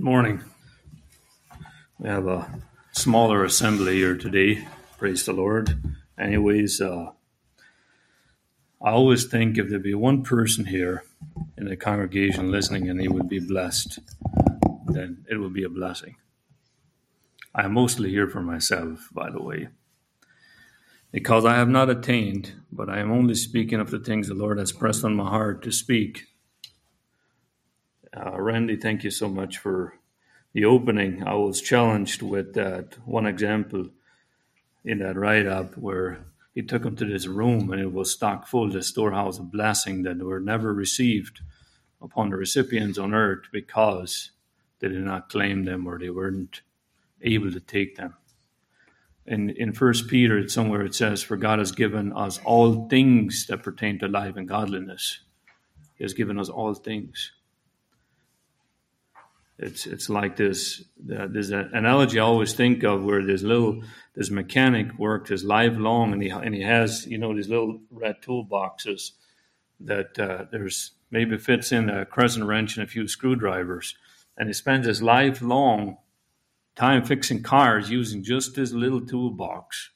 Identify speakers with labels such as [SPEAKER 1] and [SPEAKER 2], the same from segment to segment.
[SPEAKER 1] Morning. We have a smaller assembly here today. Praise the Lord. Anyways, uh, I always think if there'd be one person here in the congregation listening and he would be blessed, then it would be a blessing. I'm mostly here for myself, by the way, because I have not attained, but I am only speaking of the things the Lord has pressed on my heart to speak. Uh, Randy, thank you so much for the opening. I was challenged with that one example in that write up where he took him to this room and it was stock full, the storehouse of blessing that were never received upon the recipients on earth because they did not claim them or they weren't able to take them. In in First Peter, it's somewhere it says, "For God has given us all things that pertain to life and godliness. He has given us all things." It's it's like this. Uh, there's an analogy I always think of where this little this mechanic works his life long, and he and he has you know these little red toolboxes that uh, there's maybe fits in a crescent wrench and a few screwdrivers, and he spends his life long time fixing cars using just this little toolbox.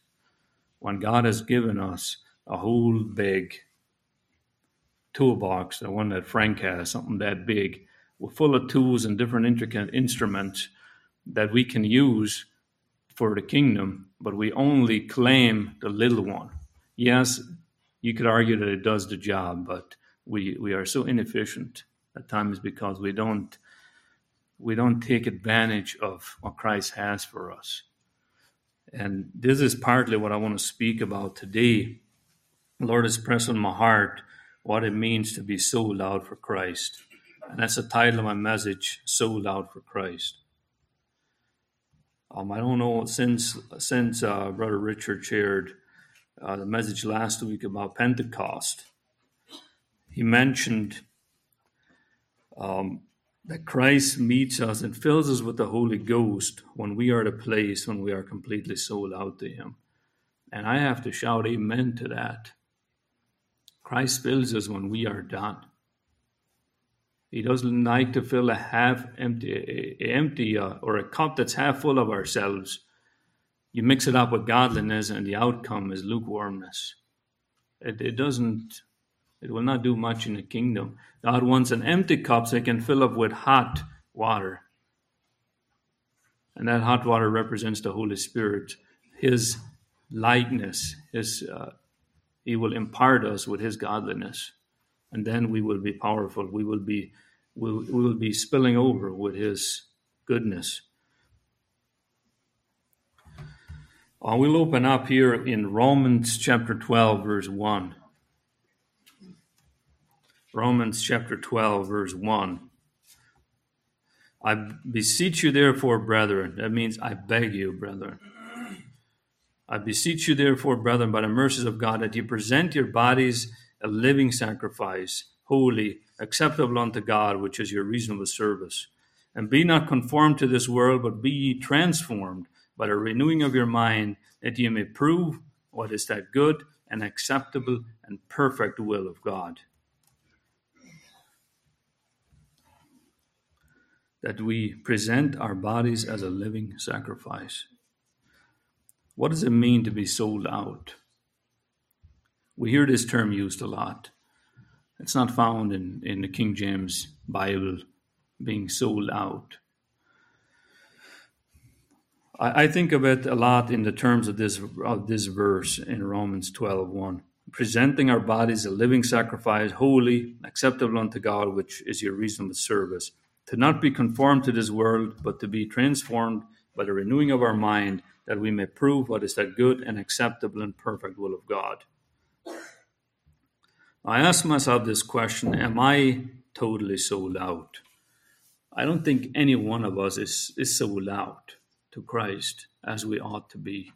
[SPEAKER 1] When God has given us a whole big toolbox, the one that Frank has, something that big full of tools and different intricate instruments that we can use for the kingdom, but we only claim the little one. Yes, you could argue that it does the job, but we, we are so inefficient at times because we don't we don't take advantage of what Christ has for us. And this is partly what I want to speak about today. Lord has pressed on my heart what it means to be sold out for Christ. And that's the title of my message, Sold Out for Christ. Um, I don't know since since uh, Brother Richard shared uh, the message last week about Pentecost. He mentioned um, that Christ meets us and fills us with the Holy Ghost when we are at a place when we are completely sold out to Him. And I have to shout amen to that. Christ fills us when we are done. He doesn't like to fill a half empty, a, empty uh, or a cup that's half full of ourselves. You mix it up with godliness, and the outcome is lukewarmness. It, it doesn't. It will not do much in the kingdom. God wants an empty cup so He can fill up with hot water, and that hot water represents the Holy Spirit, His likeness. His uh, He will impart us with His godliness and then we will be powerful. We will be we'll, we will be spilling over with His goodness. Uh, we'll open up here in Romans chapter 12, verse 1. Romans chapter 12, verse 1. I beseech you, therefore, brethren. That means I beg you, brethren. I beseech you, therefore, brethren, by the mercies of God, that you present your bodies a living sacrifice, holy, acceptable unto God, which is your reasonable service. And be not conformed to this world, but be ye transformed by the renewing of your mind, that ye may prove what is that good and acceptable and perfect will of God. That we present our bodies as a living sacrifice. What does it mean to be sold out? We hear this term used a lot. It's not found in, in the King James Bible being sold out. I, I think of it a lot in the terms of this of this verse in Romans 12 1. Presenting our bodies a living sacrifice, holy, acceptable unto God, which is your reasonable service. To not be conformed to this world, but to be transformed by the renewing of our mind, that we may prove what is that good and acceptable and perfect will of God. I ask myself this question Am I totally sold out? I don't think any one of us is, is sold out to Christ as we ought to be.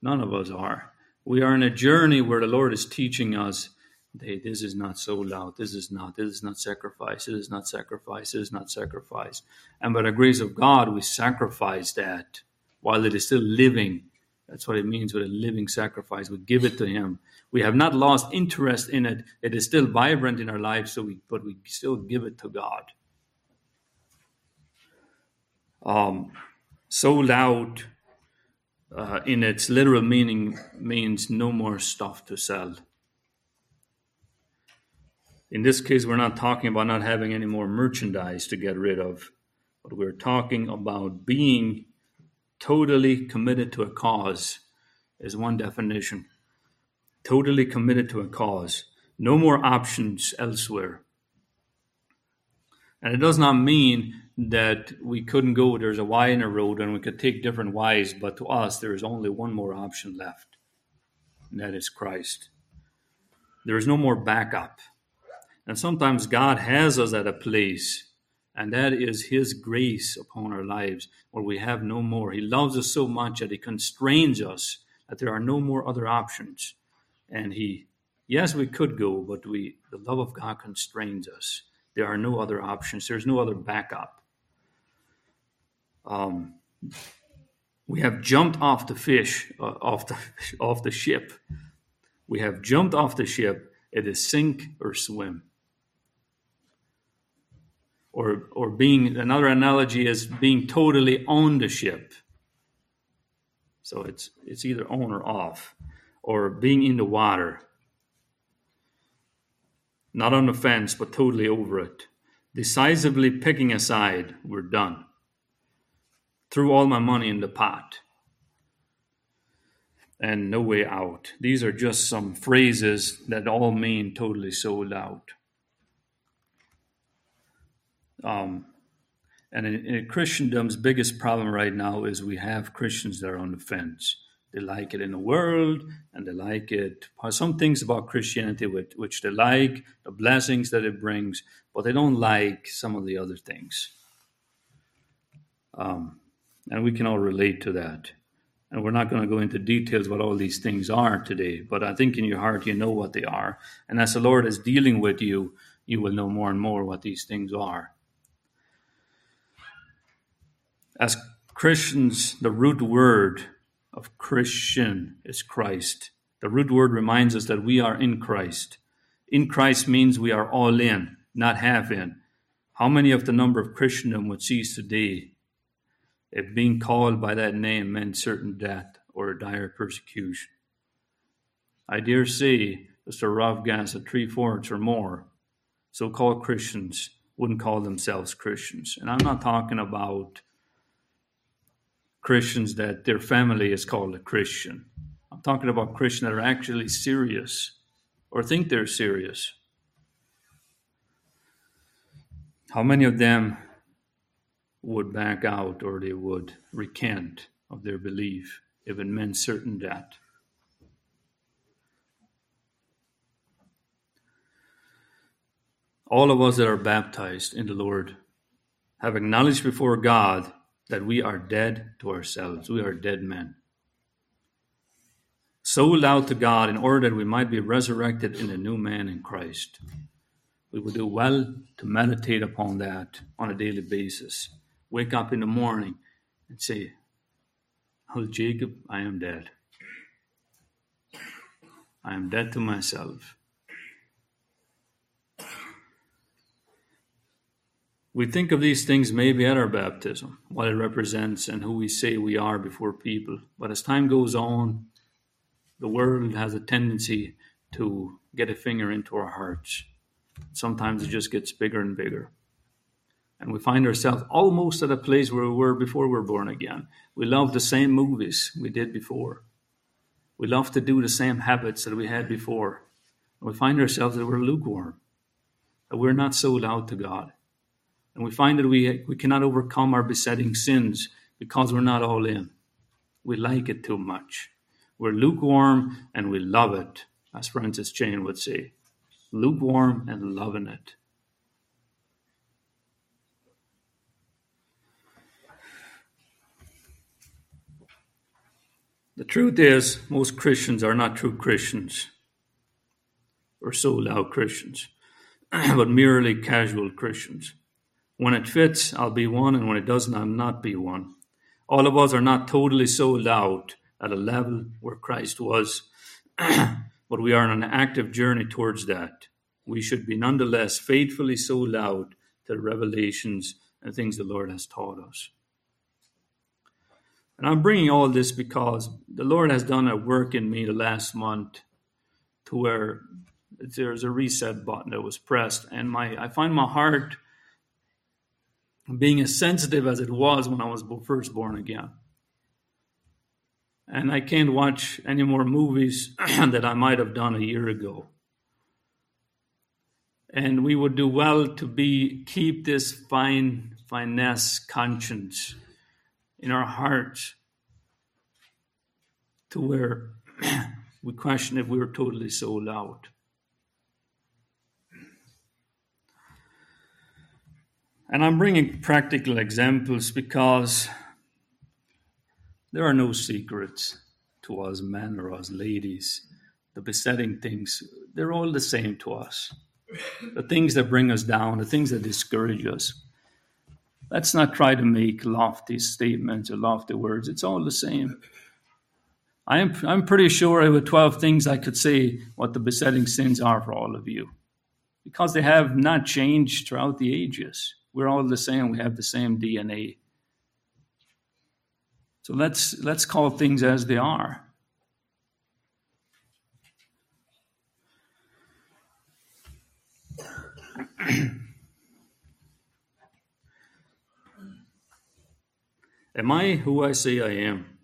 [SPEAKER 1] None of us are. We are in a journey where the Lord is teaching us hey, this is not sold out. This is not. This is not sacrifice. This is not sacrifice. This is not sacrifice. And by the grace of God, we sacrifice that while it is still living that's what it means with a living sacrifice. We give it to Him. We have not lost interest in it. It is still vibrant in our lives, so we, but we still give it to God. Um, sold out uh, in its literal meaning means no more stuff to sell. In this case, we're not talking about not having any more merchandise to get rid of, but we're talking about being totally committed to a cause, is one definition. Totally committed to a cause. No more options elsewhere. And it does not mean that we couldn't go, there's a Y in a road and we could take different Ys, but to us, there is only one more option left, and that is Christ. There is no more backup. And sometimes God has us at a place, and that is His grace upon our lives, where we have no more. He loves us so much that He constrains us that there are no more other options. And He, yes, we could go, but we, the love of God constrains us. There are no other options. There's no other backup. Um, we have jumped off the fish, uh, off the off the ship. We have jumped off the ship. It is sink or swim. Or, or being another analogy is being totally on the ship. So it's it's either on or off, or being in the water. Not on the fence, but totally over it. Decisively picking a side, we're done. Threw all my money in the pot. And no way out. These are just some phrases that all mean totally sold out. Um, and in, in Christendom's biggest problem right now is we have Christians that are on the fence. They like it in the world, and they like it. Some things about Christianity which, which they like, the blessings that it brings, but they don't like some of the other things. Um, and we can all relate to that. And we're not going to go into details what all these things are today, but I think in your heart you know what they are. And as the Lord is dealing with you, you will know more and more what these things are. As Christians, the root word of Christian is Christ. The root word reminds us that we are in Christ. In Christ means we are all in, not half in. How many of the number of Christendom would cease today if being called by that name meant certain death or dire persecution? I dare say, Mr. a rough guess at three fourths or more, so called Christians wouldn't call themselves Christians. And I'm not talking about Christians that their family is called a Christian. I'm talking about Christians that are actually serious or think they're serious. How many of them would back out or they would recant of their belief if it meant certain death? All of us that are baptized in the Lord have acknowledged before God that we are dead to ourselves. We are dead men. Sold out to God in order that we might be resurrected in a new man in Christ. We would do well to meditate upon that on a daily basis. Wake up in the morning and say, Oh, Jacob, I am dead. I am dead to myself. We think of these things maybe at our baptism, what it represents and who we say we are before people. But as time goes on, the world has a tendency to get a finger into our hearts. Sometimes it just gets bigger and bigger. And we find ourselves almost at a place where we were before we were born again. We love the same movies we did before. We love to do the same habits that we had before. And we find ourselves that we're lukewarm, that we're not sold out to God. And we find that we, we cannot overcome our besetting sins because we're not all in. We like it too much. We're lukewarm and we love it, as Francis Chan would say. Lukewarm and loving it. The truth is, most Christians are not true Christians or sold out Christians, but merely casual Christians. When it fits, I'll be one, and when it doesn't, I'll not be one. All of us are not totally sold out at a level where Christ was, but we are on an active journey towards that. We should be nonetheless faithfully sold out to the revelations and things the Lord has taught us. And I'm bringing all this because the Lord has done a work in me the last month to where there's a reset button that was pressed. And my I find my heart being as sensitive as it was when I was first born again. And I can't watch any more movies that I might have done a year ago. And we would do well to be keep this fine finesse conscience in our hearts to where we question if we were totally sold out. And I'm bringing practical examples because there are no secrets to us men or us ladies. The besetting things, they're all the same to us. The things that bring us down, the things that discourage us. Let's not try to make lofty statements or lofty words. It's all the same. I am, I'm pretty sure with 12 things I could say what the besetting sins are for all of you because they have not changed throughout the ages. We're all the same. We have the same DNA. So let's let's call things as they are. am I who I say I am?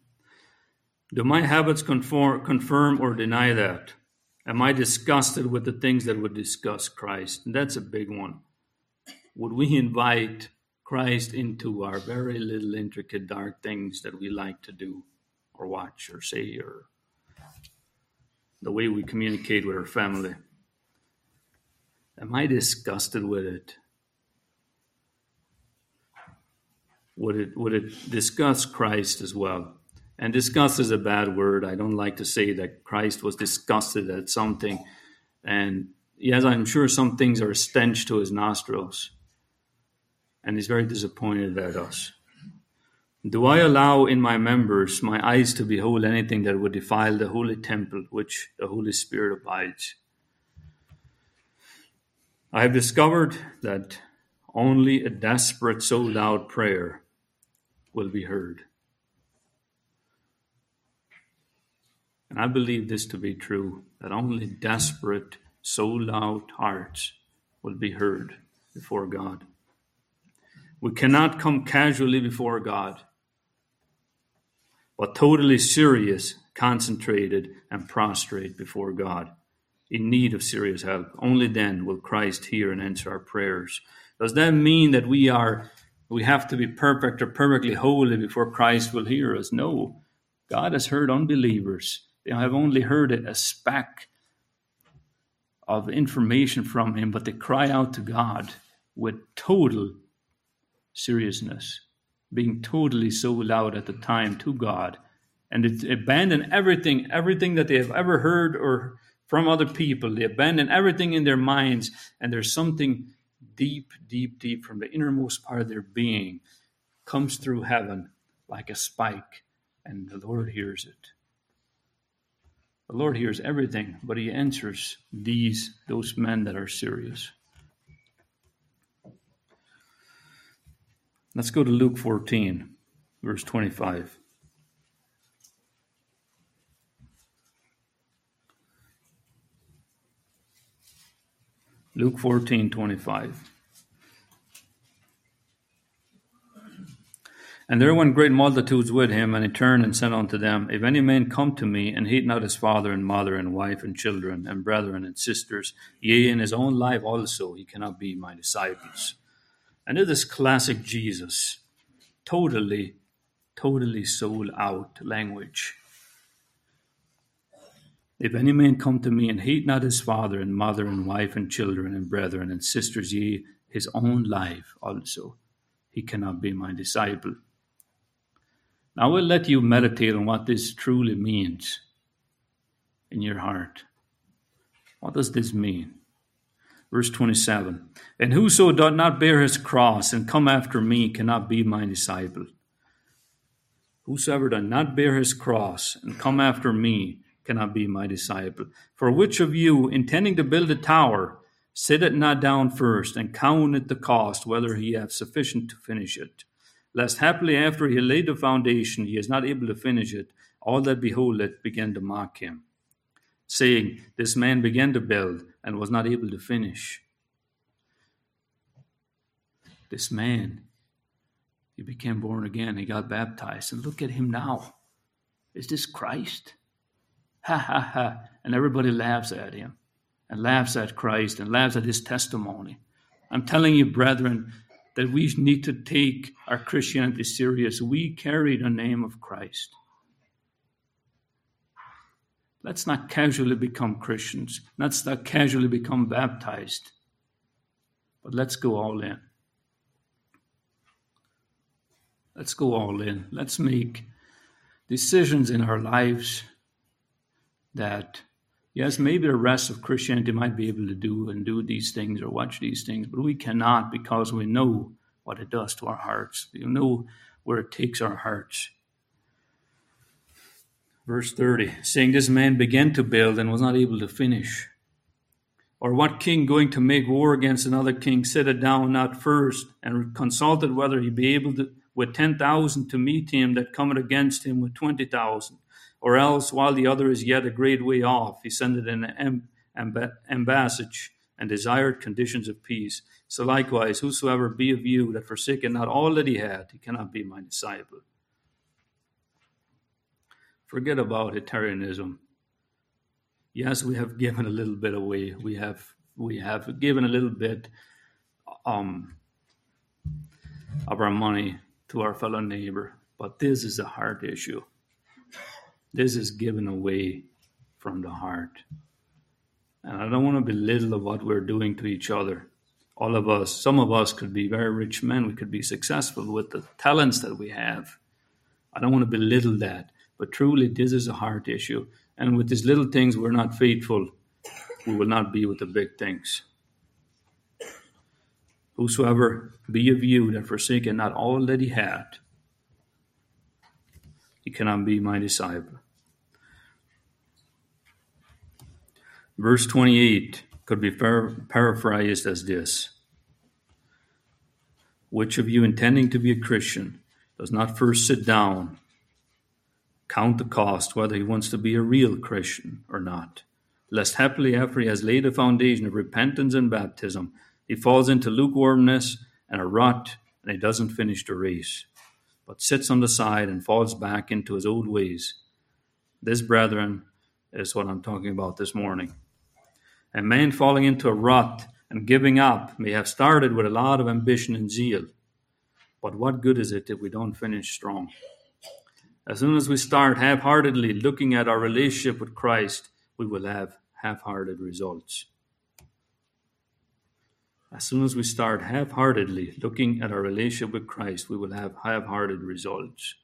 [SPEAKER 1] Do my habits conform, confirm or deny that? Am I disgusted with the things that would disgust Christ? And that's a big one would we invite Christ into our very little intricate dark things that we like to do or watch or say or the way we communicate with our family? Am I disgusted with it? Would it would it disgust Christ as well? And disgust is a bad word. I don't like to say that Christ was disgusted at something. And yes, I'm sure some things are stench to his nostrils and is very disappointed at us. Do I allow in my members my eyes to behold anything that would defile the holy temple which the Holy Spirit abides? I have discovered that only a desperate, sold out prayer will be heard. And I believe this to be true that only desperate, sold out hearts will be heard before God. We cannot come casually before God, but totally serious, concentrated, and prostrate before God, in need of serious help. Only then will Christ hear and answer our prayers. Does that mean that we are we have to be perfect or perfectly holy before Christ will hear us? No. God has heard unbelievers. They have only heard a speck of information from him, but they cry out to God with total seriousness, being totally sold out at the time to God, and it abandon everything, everything that they have ever heard or from other people. They abandon everything in their minds, and there's something deep, deep, deep from the innermost part of their being comes through heaven like a spike, and the Lord hears it. The Lord hears everything, but He answers these those men that are serious. Let's go to Luke 14, verse 25. Luke 14, 25. And there went great multitudes with him, and he turned and said unto them, If any man come to me, and hate not his father and mother and wife and children and brethren and sisters, yea, in his own life also, he cannot be my disciples. And it is classic Jesus, totally, totally sold out language. If any man come to me and hate not his father and mother and wife and children and brethren and sisters, ye his own life also, he cannot be my disciple. Now I will let you meditate on what this truly means in your heart. What does this mean? Verse 27 And whoso doth not bear his cross and come after me cannot be my disciple. Whosoever doth not bear his cross and come after me cannot be my disciple. For which of you, intending to build a tower, sitteth not down first and counteth the cost, whether he have sufficient to finish it? lest happily after he laid the foundation, he is not able to finish it, all that behold it began to mock him, saying, This man began to build and was not able to finish. This man, he became born again, he got baptized, and look at him now. Is this Christ? Ha ha ha. And everybody laughs at him and laughs at Christ and laughs at his testimony. I'm telling you, brethren, that we need to take our Christianity serious. We carry the name of Christ. Let's not casually become Christians. Let's not casually become baptized. But let's go all in. Let's go all in. Let's make decisions in our lives that, yes, maybe the rest of Christianity might be able to do and do these things or watch these things, but we cannot because we know what it does to our hearts. We know where it takes our hearts. Verse 30 saying, This man began to build and was not able to finish. Or what king going to make war against another king set it down not first and consulted whether he be able to with ten thousand to meet him that cometh against him with twenty thousand? Or else, while the other is yet a great way off, he sendeth an embassage and desired conditions of peace. So likewise, whosoever be of you that forsaketh not all that he had, he cannot be my disciple. Forget about Etarianism. Yes, we have given a little bit away. We have we have given a little bit um, of our money to our fellow neighbor, but this is a heart issue. This is given away from the heart. And I don't want to belittle what we're doing to each other. All of us, some of us could be very rich men. We could be successful with the talents that we have. I don't want to belittle that. But truly, this is a heart issue. And with these little things, we're not faithful. We will not be with the big things. Whosoever be of you that forsaketh not all that he had, he cannot be my disciple. Verse 28 could be paraphrased as this Which of you intending to be a Christian does not first sit down, count the cost, whether he wants to be a real Christian or not, lest happily after he has laid a foundation of repentance and baptism, he falls into lukewarmness and a rut, and he doesn't finish the race, but sits on the side and falls back into his old ways. This, brethren, is what I'm talking about this morning. A man falling into a rut and giving up may have started with a lot of ambition and zeal, but what good is it if we don't finish strong? As soon as we start half heartedly looking at our relationship with Christ, we will have half hearted results. As soon as we start half heartedly looking at our relationship with Christ, we will have half hearted results.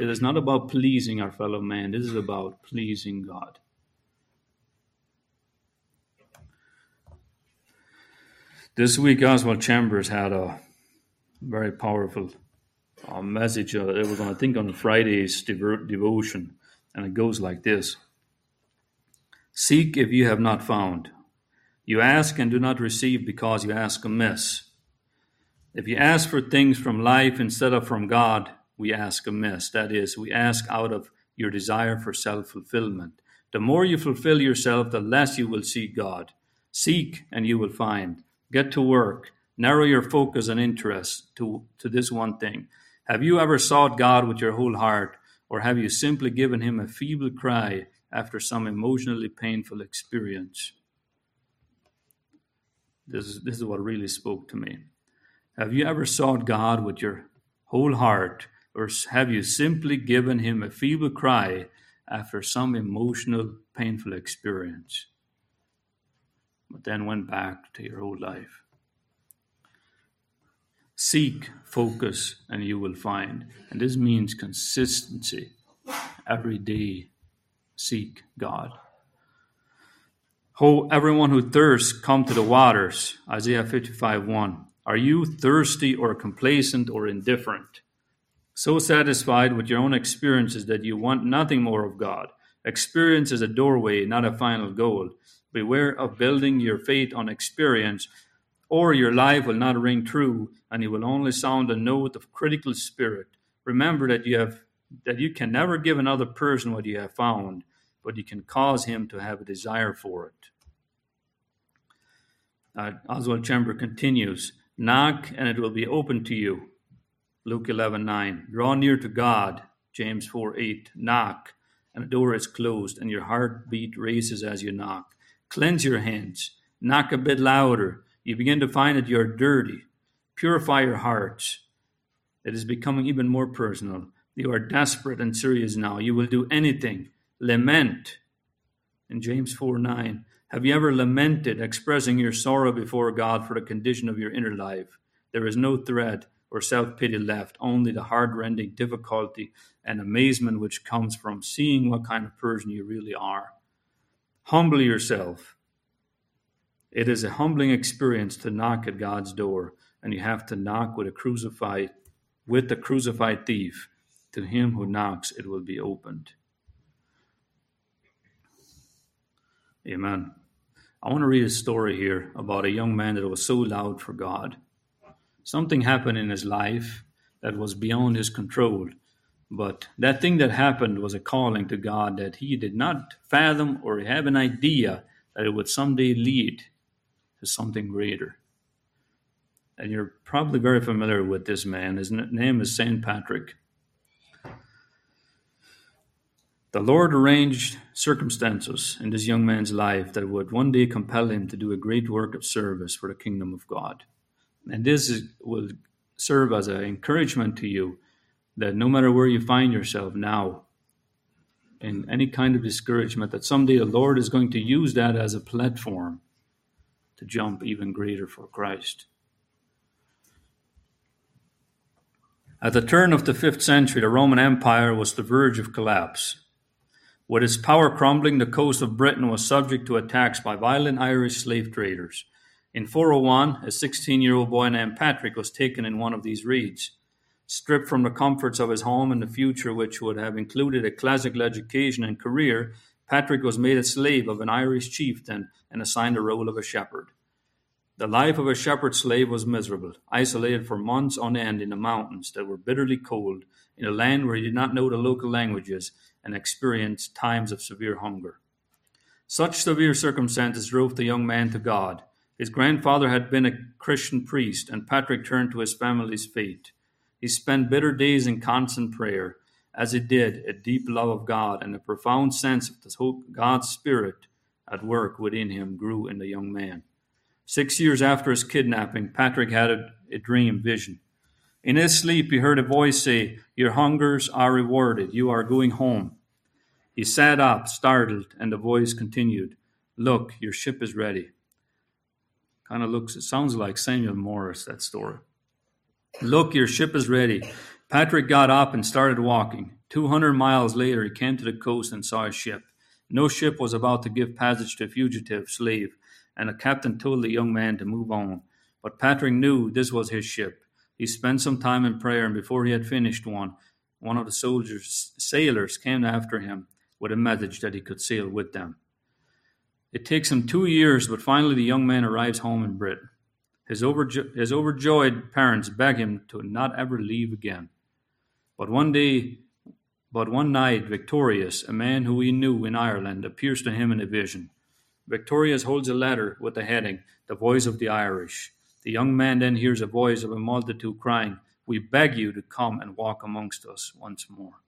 [SPEAKER 1] It is not about pleasing our fellow man, this is about pleasing God. This week, Oswald Chambers had a very powerful uh, message. Uh, it was, on, I think, on Friday's devotion, and it goes like this Seek if you have not found. You ask and do not receive because you ask amiss. If you ask for things from life instead of from God, we ask amiss. That is, we ask out of your desire for self fulfillment. The more you fulfill yourself, the less you will see God. Seek and you will find. Get to work. Narrow your focus and interest to, to this one thing. Have you ever sought God with your whole heart, or have you simply given Him a feeble cry after some emotionally painful experience? This is, this is what really spoke to me. Have you ever sought God with your whole heart, or have you simply given Him a feeble cry after some emotional, painful experience? but then went back to your old life. Seek, focus, and you will find. And this means consistency. Every day, seek God. Ho, everyone who thirsts, come to the waters. Isaiah 55 1. Are you thirsty or complacent or indifferent? So satisfied with your own experiences that you want nothing more of God. Experience is a doorway, not a final goal. Beware of building your faith on experience Or your life will not ring true, and it will only sound a note of critical spirit. Remember that you have that you can never give another person what you have found, but you can cause him to have a desire for it. Uh, Oswald Chamber continues, Knock and it will be open to you. Luke 11 9. Draw near to God. James 4 8. Knock and the door is closed and your heartbeat races as you knock. Cleanse your hands. Knock a bit louder. You begin to find that you're dirty. Purify your hearts. It is becoming even more personal. You are desperate and serious now. You will do anything. Lament. In James 4 9, have you ever lamented, expressing your sorrow before God for the condition of your inner life? There is no thread or self pity left, only the heart rending difficulty and amazement which comes from seeing what kind of person you really are. Humble yourself. It is a humbling experience to knock at God's door, and you have to knock with a crucified, with the crucified thief. To him who knocks, it will be opened. Amen. I want to read a story here about a young man that was so loud for God. Something happened in his life that was beyond his control. But that thing that happened was a calling to God that he did not fathom or have an idea that it would someday lead something greater. And you're probably very familiar with this man. His name is St. Patrick. The Lord arranged circumstances in this young man's life that would one day compel him to do a great work of service for the kingdom of God. And this is, will serve as an encouragement to you that no matter where you find yourself now, in any kind of discouragement, that someday the Lord is going to use that as a platform to jump even greater for Christ. At the turn of the fifth century, the Roman Empire was the verge of collapse. With its power crumbling, the coast of Britain was subject to attacks by violent Irish slave traders. In 401, a 16 year old boy named Patrick was taken in one of these raids. Stripped from the comforts of his home and the future, which would have included a classical education and career, Patrick was made a slave of an Irish chieftain and assigned the role of a shepherd. The life of a shepherd slave was miserable, isolated for months on end in the mountains that were bitterly cold, in a land where he did not know the local languages and experienced times of severe hunger. Such severe circumstances drove the young man to God. His grandfather had been a Christian priest, and Patrick turned to his family's faith. He spent bitter days in constant prayer. As it did, a deep love of God and a profound sense of the God's Spirit at work within him grew in the young man. Six years after his kidnapping, Patrick had a, a dream vision. In his sleep, he heard a voice say, Your hungers are rewarded. You are going home. He sat up, startled, and the voice continued, Look, your ship is ready. Kind of looks, it sounds like Samuel Morris, that story. Look, your ship is ready. Patrick got up and started walking. Two hundred miles later, he came to the coast and saw a ship. No ship was about to give passage to a fugitive slave, and the captain told the young man to move on. But Patrick knew this was his ship. He spent some time in prayer, and before he had finished one, one of the soldiers, sailors, came after him with a message that he could sail with them. It takes him two years, but finally the young man arrives home in Britain. His, overjo- his overjoyed parents beg him to not ever leave again. But one day, but one night, Victorious, a man who he knew in Ireland, appears to him in a vision. Victorious holds a letter with the heading, The Voice of the Irish. The young man then hears a voice of a multitude crying, We beg you to come and walk amongst us once more.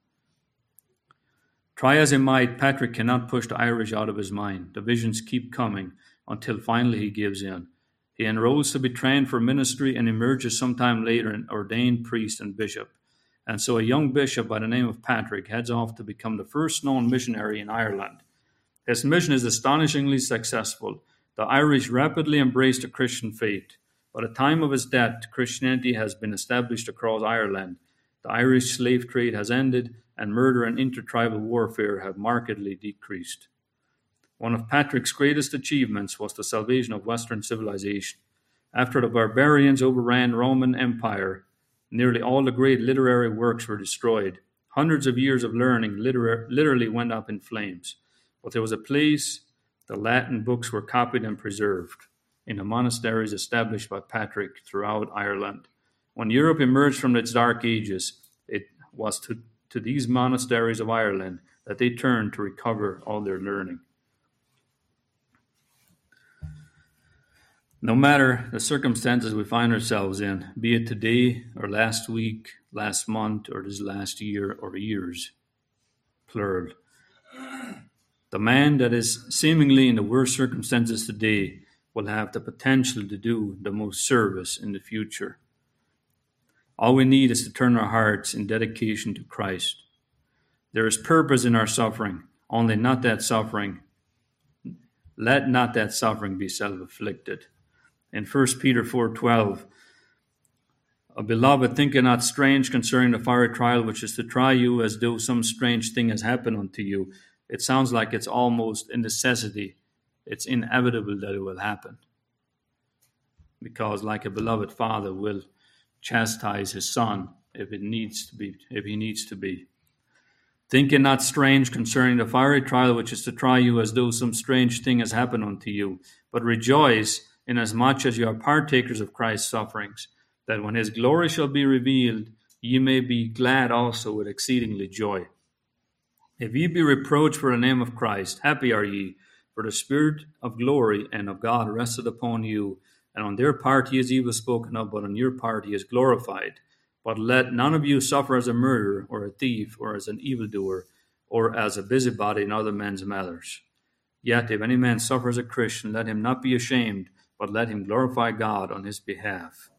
[SPEAKER 1] Try as he might, Patrick cannot push the Irish out of his mind. The visions keep coming until finally he gives in. He enrolls to be trained for ministry and emerges sometime later an ordained priest and bishop. And so a young bishop by the name of Patrick heads off to become the first known missionary in Ireland. His mission is astonishingly successful. The Irish rapidly embraced the Christian faith. By the time of his death, Christianity has been established across Ireland. The Irish slave trade has ended, and murder and intertribal warfare have markedly decreased. One of Patrick's greatest achievements was the salvation of Western civilization. After the barbarians overran Roman Empire, nearly all the great literary works were destroyed. Hundreds of years of learning literally went up in flames. But there was a place the Latin books were copied and preserved. in the monasteries established by Patrick throughout Ireland. When Europe emerged from its dark ages, it was to, to these monasteries of Ireland that they turned to recover all their learning. No matter the circumstances we find ourselves in, be it today or last week, last month, or this last year or years, plural, the man that is seemingly in the worst circumstances today will have the potential to do the most service in the future. All we need is to turn our hearts in dedication to Christ. There is purpose in our suffering, only not that suffering. Let not that suffering be self-afflicted. In 1 Peter 4:12, Beloved, think it not strange concerning the fiery trial which is to try you as though some strange thing has happened unto you. It sounds like it's almost a necessity. It's inevitable that it will happen. Because like a beloved father will chastise his son if it needs to be if he needs to be. Think it not strange concerning the fiery trial which is to try you as though some strange thing has happened unto you, but rejoice inasmuch as you are partakers of Christ's sufferings, that when his glory shall be revealed, ye may be glad also with exceedingly joy. If ye be reproached for the name of Christ, happy are ye, for the Spirit of glory and of God rested upon you, and on their part he is evil spoken of, but on your part he is glorified. But let none of you suffer as a murderer, or a thief, or as an evildoer, or as a busybody in other men's matters. Yet if any man suffer as a Christian, let him not be ashamed, but let him glorify God on his behalf.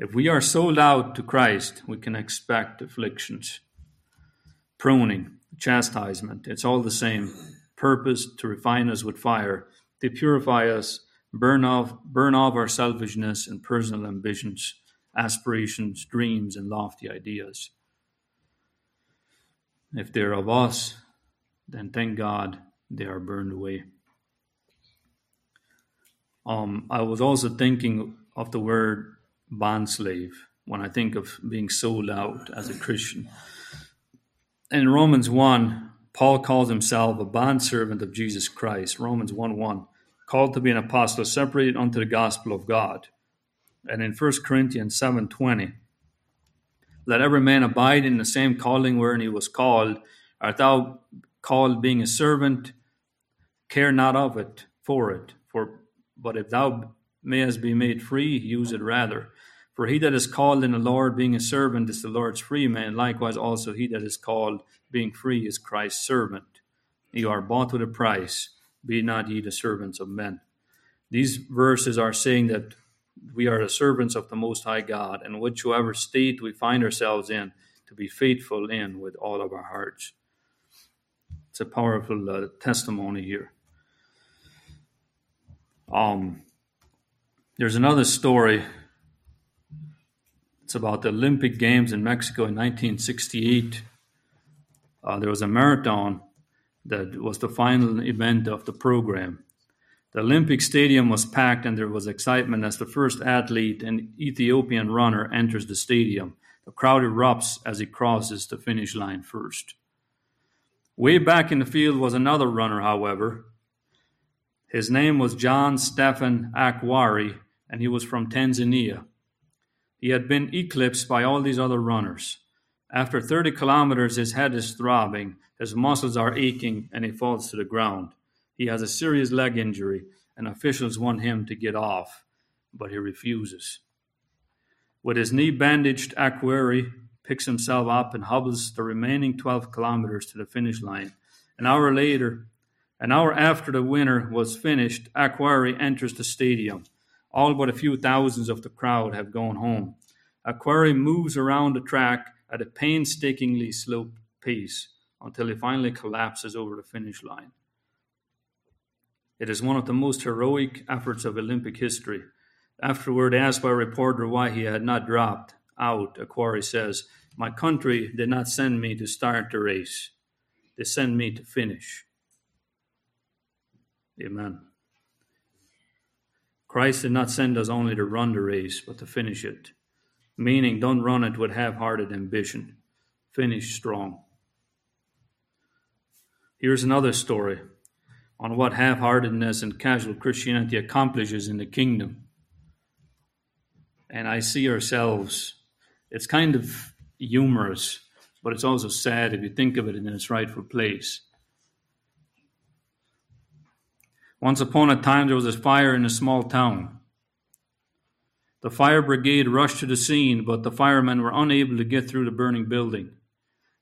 [SPEAKER 1] If we are sold out to Christ, we can expect afflictions, pruning, chastisement. It's all the same. Purpose to refine us with fire, to purify us, burn off, burn off our selfishness and personal ambitions, aspirations, dreams, and lofty ideas. If they're of us, then thank God they are burned away. Um, I was also thinking of the word bondslave when I think of being sold out as a Christian. In Romans 1, Paul calls himself a bondservant of Jesus Christ. Romans 1 1, called to be an apostle, separated unto the gospel of God. And in 1 Corinthians 7 20, let every man abide in the same calling wherein he was called. Art thou called being a servant? Care not of it, for it. For but if thou mayest be made free, use it rather. For he that is called in the Lord, being a servant, is the Lord's free man. Likewise, also he that is called, being free, is Christ's servant. You are bought with a price. Be not ye the servants of men. These verses are saying that we are the servants of the Most High God, and whichever state we find ourselves in, to be faithful in with all of our hearts. It's a powerful uh, testimony here. Um, there's another story. It's about the Olympic Games in Mexico in 1968. Uh, there was a marathon that was the final event of the program. The Olympic Stadium was packed and there was excitement as the first athlete, an Ethiopian runner, enters the stadium. The crowd erupts as he crosses the finish line first. Way back in the field was another runner, however, his name was John Stephen Akhwari, and he was from Tanzania. He had been eclipsed by all these other runners. After 30 kilometers, his head is throbbing, his muscles are aching, and he falls to the ground. He has a serious leg injury, and officials want him to get off, but he refuses. With his knee bandaged, Akhwari picks himself up and hobbles the remaining 12 kilometers to the finish line. An hour later, an hour after the winner was finished, Akhwari enters the stadium. All but a few thousands of the crowd have gone home. Akhwari moves around the track at a painstakingly slow pace until he finally collapses over the finish line. It is one of the most heroic efforts of Olympic history. Afterward, asked by a reporter why he had not dropped out, Akhwari says, My country did not send me to start the race, they sent me to finish. Amen. Christ did not send us only to run the race, but to finish it. Meaning, don't run it with half hearted ambition. Finish strong. Here's another story. on what half heartedness and casual Christianity accomplishes in the kingdom. And I see ourselves, it's kind of humorous, but it's also sad if you think of it in its rightful place. Once upon a time, there was a fire in a small town. The fire brigade rushed to the scene, but the firemen were unable to get through the burning building.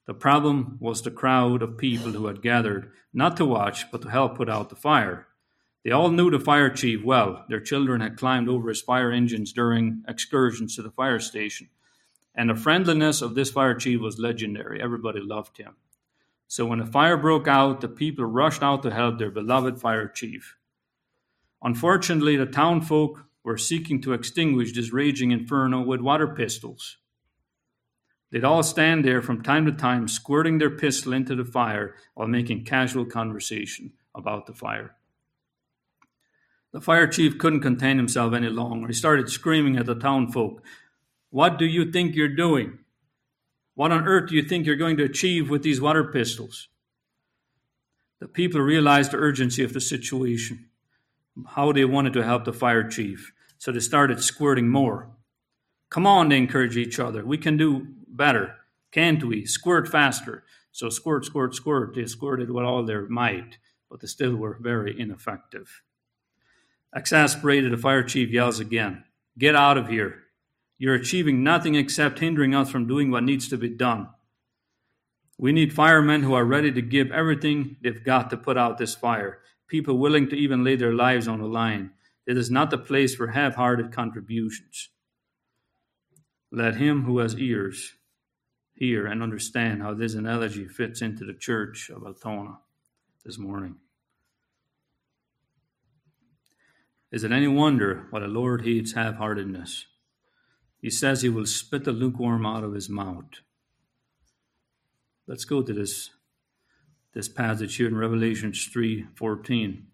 [SPEAKER 1] The problem was the crowd of people who had gathered, not to watch, but to help put out the fire. They all knew the fire chief well. Their children had climbed over his fire engines during excursions to the fire station. And the friendliness of this fire chief was legendary. Everybody loved him. So when the fire broke out, the people rushed out to help their beloved fire chief. Unfortunately, the townfolk were seeking to extinguish this raging inferno with water pistols. They'd all stand there from time to time, squirting their pistol into the fire while making casual conversation about the fire. The fire chief couldn't contain himself any longer. He started screaming at the townfolk, What do you think you're doing? What on earth do you think you're going to achieve with these water pistols? The people realized the urgency of the situation, how they wanted to help the fire chief, so they started squirting more. Come on, they encouraged each other. We can do better. Can't we? Squirt faster. So squirt, squirt, squirt. They squirted with all their might, but they still were very ineffective. Exasperated, the fire chief yells again Get out of here. You're achieving nothing except hindering us from doing what needs to be done. We need firemen who are ready to give everything they've got to put out this fire, people willing to even lay their lives on the line. It is not the place for half hearted contributions. Let him who has ears hear and understand how this analogy fits into the church of Altona this morning. Is it any wonder why the Lord hates half heartedness? He says he will spit the lukewarm out of his mouth. Let's go to this, this passage here in Revelations 3:14.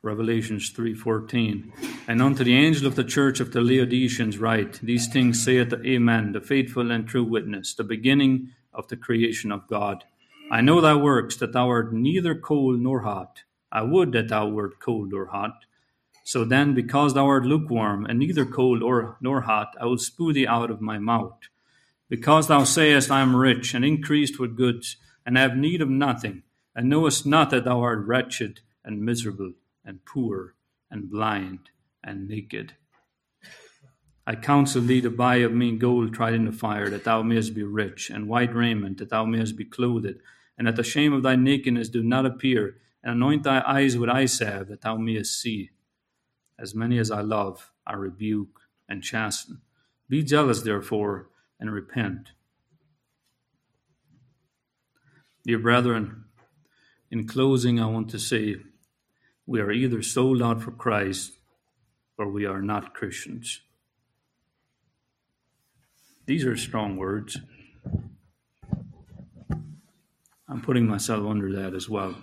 [SPEAKER 1] Revelations 3:14. And unto the angel of the church of the Laodiceans write, These things saith the Amen, the faithful and true witness, the beginning of the creation of God. I know thy works, that thou art neither cold nor hot. I would that thou wert cold or hot. So then, because thou art lukewarm, and neither cold or nor hot, I will spew thee out of my mouth. Because thou sayest, I am rich, and increased with goods, and have need of nothing, and knowest not that thou art wretched and miserable and poor and blind and naked. I counsel thee to buy of me gold tried in the fire, that thou mayest be rich, and white raiment, that thou mayest be clothed, and that the shame of thy nakedness do not appear, and anoint thy eyes with eye salve, that thou mayest see. As many as I love, I rebuke and chasten. Be jealous, therefore, and repent. Dear brethren, in closing, I want to say we are either sold out for Christ or we are not Christians. These are strong words. I'm putting myself under that as well.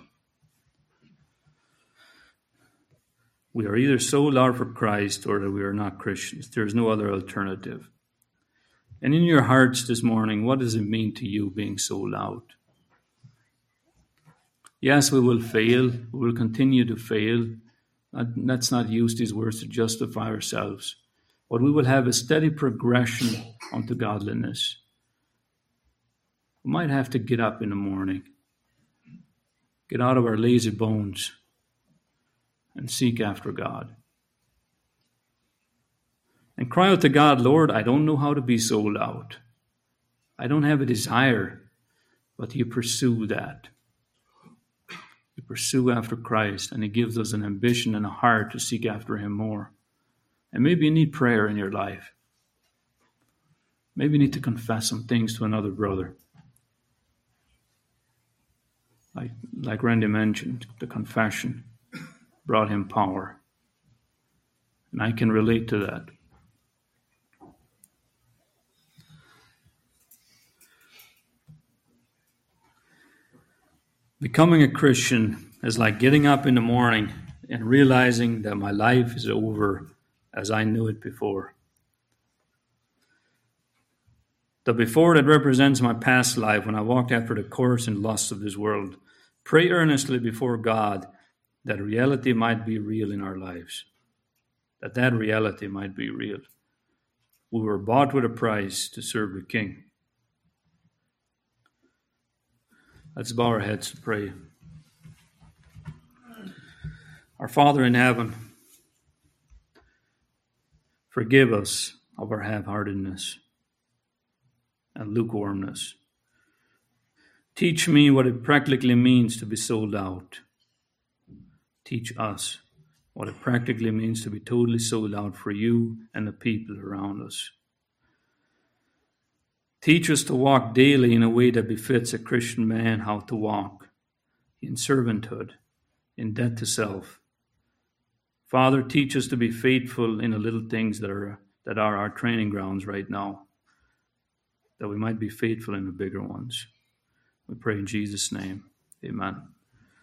[SPEAKER 1] We are either sold out for Christ or that we are not Christians. There's no other alternative. And in your hearts this morning, what does it mean to you being sold out? Yes, we will fail. We will continue to fail. Let's not use these words to justify ourselves. But we will have a steady progression unto godliness. We might have to get up in the morning, get out of our lazy bones, and seek after God. And cry out to God, Lord, I don't know how to be sold out. I don't have a desire, but you pursue that. We pursue after Christ, and He gives us an ambition and a heart to seek after Him more. And maybe you need prayer in your life. Maybe you need to confess some things to another brother. Like, like Randy mentioned, the confession brought him power. And I can relate to that. Becoming a Christian is like getting up in the morning and realizing that my life is over as I knew it before. The before that represents my past life when I walked after the course and lusts of this world. Pray earnestly before God that reality might be real in our lives, that that reality might be real. We were bought with a price to serve the King. Let's bow our heads to pray. Our Father in heaven, forgive us of our half heartedness and lukewarmness. Teach me what it practically means to be sold out. Teach us what it practically means to be totally sold out for you and the people around us. Teach us to walk daily in a way that befits a Christian man how to walk in servanthood, in debt to self. Father, teach us to be faithful in the little things that are, that are our training grounds right now, that we might be faithful in the bigger ones. We pray in Jesus' name. Amen.